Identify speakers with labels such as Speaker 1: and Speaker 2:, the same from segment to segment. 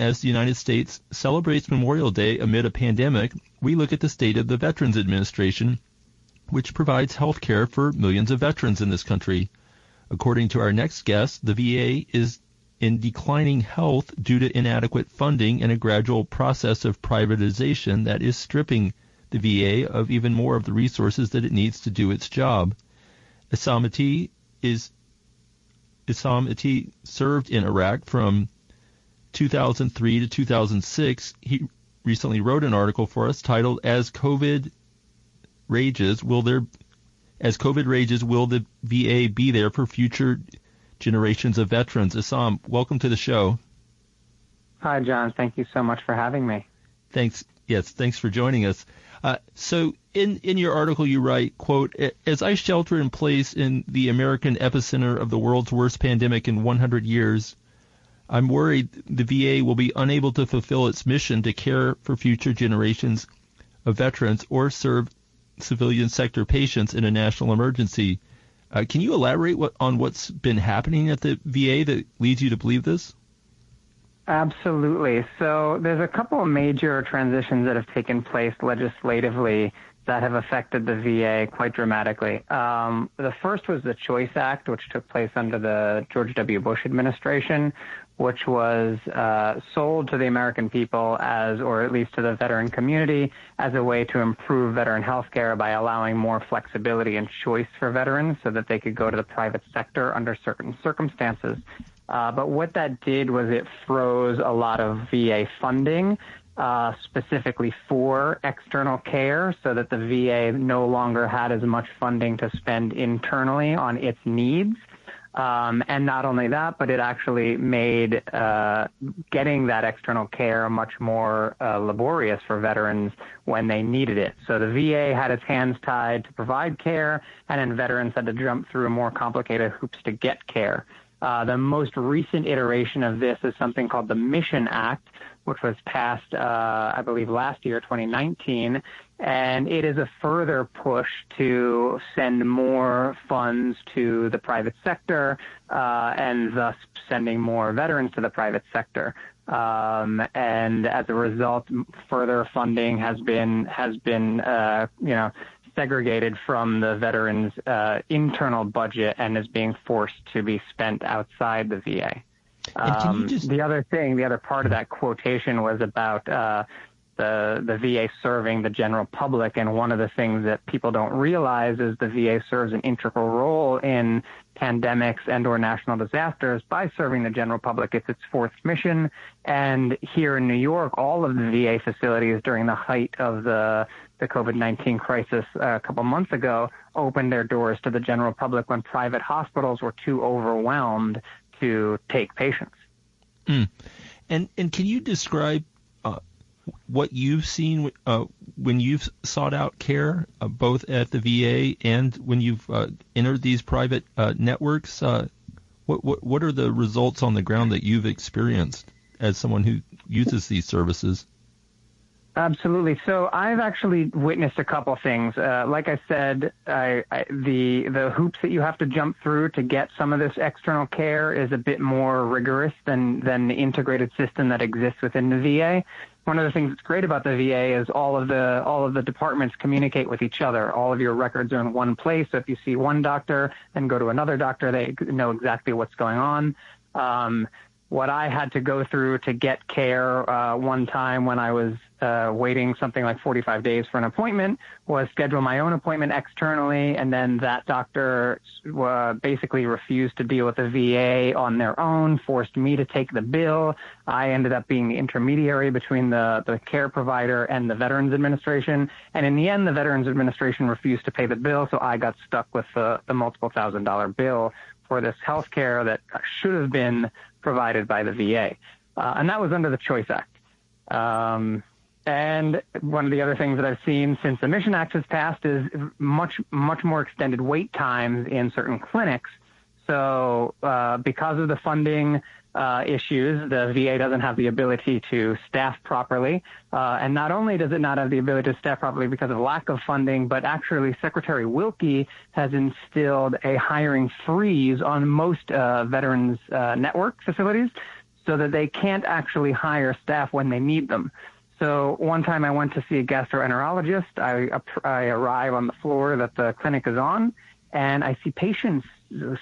Speaker 1: as the United States celebrates Memorial Day amid a pandemic, we look at the state of the Veterans Administration, which provides health care for millions of veterans in this country. According to our next guest, the VA is in declining health due to inadequate funding and a gradual process of privatization that is stripping the VA of even more of the resources that it needs to do its job. Essam Ati is served in Iraq from 2003 to 2006. He recently wrote an article for us titled "As COVID Rages, Will There as COVID rages, will the VA be there for future generations of veterans? Assam, welcome to the show.
Speaker 2: Hi, John. Thank you so much for having me.
Speaker 1: Thanks. Yes, thanks for joining us. Uh, so, in in your article, you write, "quote As I shelter in place in the American epicenter of the world's worst pandemic in 100 years, I'm worried the VA will be unable to fulfill its mission to care for future generations of veterans or serve civilian sector patients in a national emergency." Uh, can you elaborate what, on what's been happening at the VA that leads you to believe this?
Speaker 2: Absolutely. So there's a couple of major transitions that have taken place legislatively that have affected the VA quite dramatically. Um, the first was the Choice Act, which took place under the George W. Bush administration, which was uh, sold to the American people as, or at least to the veteran community, as a way to improve veteran health care by allowing more flexibility and choice for veterans so that they could go to the private sector under certain circumstances. Uh, but what that did was it froze a lot of VA funding uh, specifically for external care so that the VA no longer had as much funding to spend internally on its needs. Um, and not only that, but it actually made uh, getting that external care much more uh, laborious for veterans when they needed it. So the VA had its hands tied to provide care, and then veterans had to jump through more complicated hoops to get care. Uh, the most recent iteration of this is something called the Mission Act, which was passed, uh, I believe, last year, 2019. And it is a further push to send more funds to the private sector uh, and thus sending more veterans to the private sector. Um, and as a result, further funding has been has been uh, you know segregated from the veterans' uh, internal budget and is being forced to be spent outside the VA. Um, just... The other thing, the other part of that quotation was about uh, the the VA serving the general public, and one of the things that people don't realize is the VA serves an integral role in pandemics and or national disasters by serving the general public. It's its fourth mission, and here in New York, all of the VA facilities during the height of the the COVID-19 crisis uh, a couple months ago opened their doors to the general public when private hospitals were too overwhelmed to take patients.
Speaker 1: Mm. And and can you describe uh, what you've seen uh, when you've sought out care, uh, both at the VA and when you've uh, entered these private uh, networks? Uh, what, what what are the results on the ground that you've experienced as someone who uses these services?
Speaker 2: Absolutely. So I've actually witnessed a couple things. Uh, like I said, I, I, the the hoops that you have to jump through to get some of this external care is a bit more rigorous than than the integrated system that exists within the VA. One of the things that's great about the VA is all of the all of the departments communicate with each other. All of your records are in one place. So if you see one doctor and go to another doctor, they know exactly what's going on. Um, what I had to go through to get care uh, one time when I was uh, waiting something like 45 days for an appointment was schedule my own appointment externally, and then that doctor uh, basically refused to deal with the VA on their own, forced me to take the bill. I ended up being the intermediary between the, the care provider and the Veterans Administration, and in the end, the Veterans Administration refused to pay the bill, so I got stuck with the, the multiple thousand dollar bill for this health care that should have been provided by the VA. Uh, and that was under the Choice Act. Um, and one of the other things that I've seen since the Mission Act has passed is much, much more extended wait times in certain clinics. So, uh, because of the funding uh, issues, the VA doesn't have the ability to staff properly. Uh, and not only does it not have the ability to staff properly because of lack of funding, but actually Secretary Wilkie has instilled a hiring freeze on most uh, veterans uh, network facilities. so that they can't actually hire staff when they need them. So one time I went to see a gastroenterologist. I, I arrive on the floor that the clinic is on, and I see patients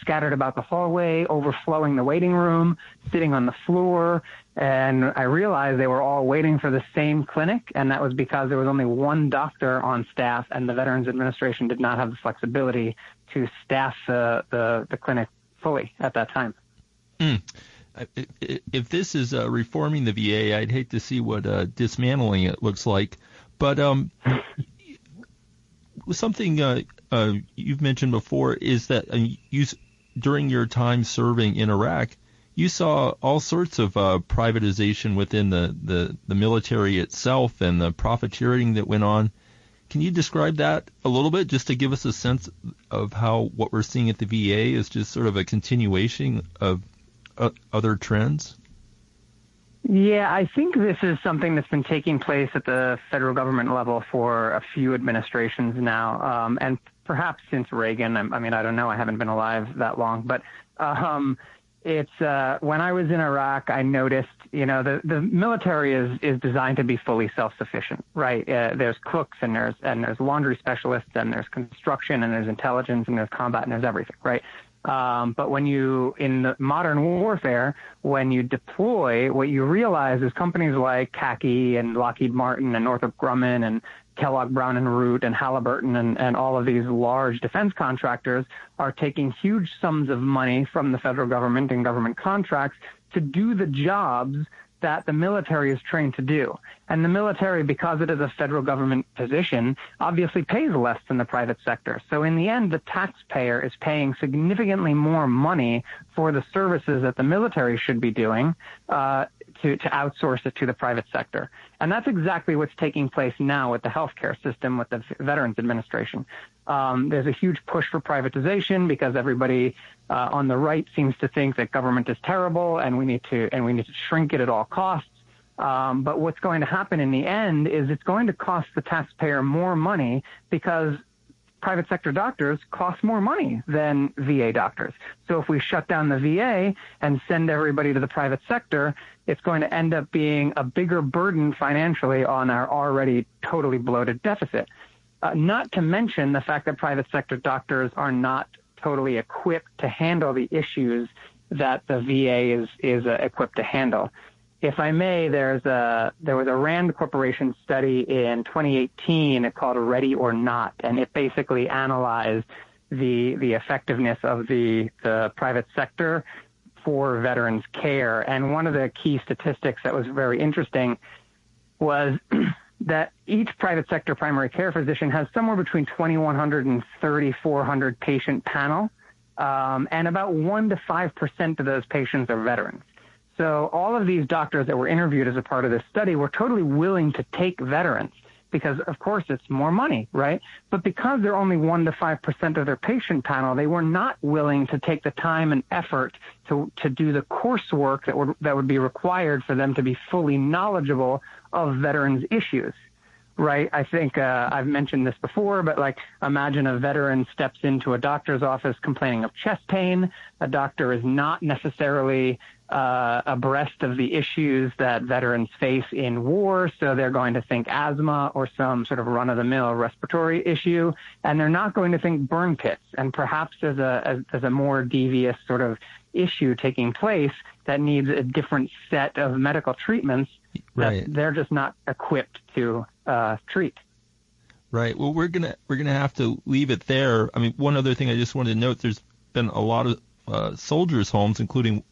Speaker 2: scattered about the hallway, overflowing the waiting room, sitting on the floor. And I realized they were all waiting for the same clinic. And that was because there was only one doctor on staff and the Veterans Administration did not have the flexibility to staff the, the, the clinic fully at that time.
Speaker 1: Mm. If this is uh, reforming the VA, I'd hate to see what uh, dismantling it looks like. But um, something uh, uh, you've mentioned before is that uh, you, during your time serving in Iraq, you saw all sorts of uh, privatization within the, the, the military itself and the profiteering that went on. Can you describe that a little bit, just to give us a sense of how what we're seeing at the VA is just sort of a continuation of uh, other trends?
Speaker 2: Yeah, I think this is something that's been taking place at the federal government level for a few administrations now, um, and perhaps since Reagan. I, I, mean, I don't know. I haven't been alive that long, but um, it's uh, when I was in Iraq, I noticed, you know, the the military is is designed to be fully self-sufficient, right? Uh, there's cooks and there's and there's laundry specialists and there's construction and there's intelligence and there's combat and there's everything, right? Um, but when you, in modern warfare, when you deploy, what you realize is companies like CACI and Lockheed Martin and Northrop Grumman and Kellogg Brown and Root and Halliburton and, and all of these large defense contractors are taking huge sums of money from the federal government and government contracts to do the jobs that the military is trained to do. And the military, because it is a federal government position, obviously pays less than the private sector. So in the end, the taxpayer is paying significantly more money for the services that the military should be doing uh, to, to outsource it to the private sector. And that's exactly what's taking place now with the healthcare system, with the Veterans Administration. Um, there's a huge push for privatization because everybody uh, on the right seems to think that government is terrible and we need to and we need to shrink it at all costs. Um, but what's going to happen in the end is it's going to cost the taxpayer more money because private sector doctors cost more money than VA doctors. So if we shut down the VA and send everybody to the private sector, it's going to end up being a bigger burden financially on our already totally bloated deficit. Uh, not to mention the fact that private sector doctors are not totally equipped to handle the issues that the VA is is uh, equipped to handle. If I may, there's a there was a Rand Corporation study in 2018 called Ready or Not, and it basically analyzed the the effectiveness of the the private sector for veterans care. And one of the key statistics that was very interesting was that each private sector primary care physician has somewhere between 2,100 and 3,400 patient panel, um, and about 1 to 5% of those patients are veterans. So all of these doctors that were interviewed as a part of this study were totally willing to take veterans because of course it's more money, right? But because they're only 1 to 5% of their patient panel, they were not willing to take the time and effort to, to do the coursework that would, that would be required for them to be fully knowledgeable of veterans issues right? I think uh, I've mentioned this before, but like imagine a veteran steps into a doctor's office complaining of chest pain. A doctor is not necessarily uh, abreast of the issues that veterans face in war. So they're going to think asthma or some sort of run of the mill respiratory issue. And they're not going to think burn pits. And perhaps there's a, there's a more devious sort of issue taking place that needs a different set of medical treatments right. that they're just not equipped to uh, treat.
Speaker 1: Right. Well, we're gonna we're gonna have to leave it there. I mean, one other thing I just wanted to note: there's been a lot of uh, soldiers' homes, including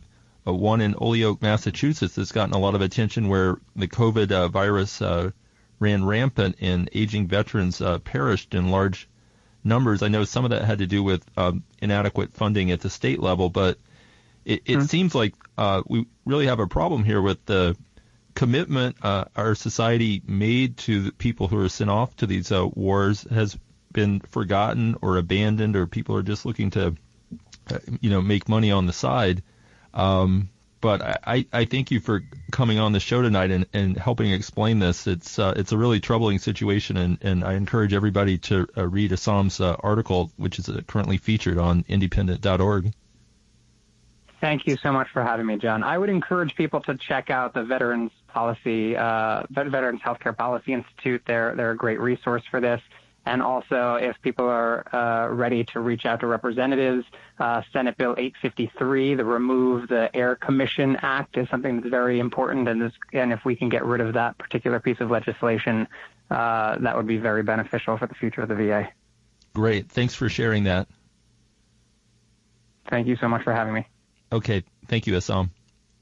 Speaker 1: uh, one in Holyoke, Massachusetts, that's gotten a lot of attention where the COVID uh, virus uh, ran rampant and aging veterans uh, perished in large numbers. I know some of that had to do with um, inadequate funding at the state level, but it, it mm-hmm. seems like uh, we really have a problem here with the commitment uh, our society made to the people who are sent off to these uh, wars has been forgotten or abandoned, or people are just looking to, uh, you know, make money on the side. Um, but I, I thank you for coming on the show tonight and, and helping explain this. It's uh, it's a really troubling situation, and, and I encourage everybody to uh, read Assam's uh, article, which is uh, currently featured on independent.org.
Speaker 2: Thank you so much for having me, John. I would encourage people to check out the Veterans Policy, uh, Veterans Healthcare Policy Institute. They're they're a great resource for this. And also, if people are uh, ready to reach out to representatives, uh, Senate Bill 853, the Remove the Air Commission Act, is something that's very important. And, this, and if we can get rid of that particular piece of legislation, uh, that would be very beneficial for the future of the VA.
Speaker 1: Great. Thanks for sharing that.
Speaker 2: Thank you so much for having me.
Speaker 1: Okay. Thank you, Assam.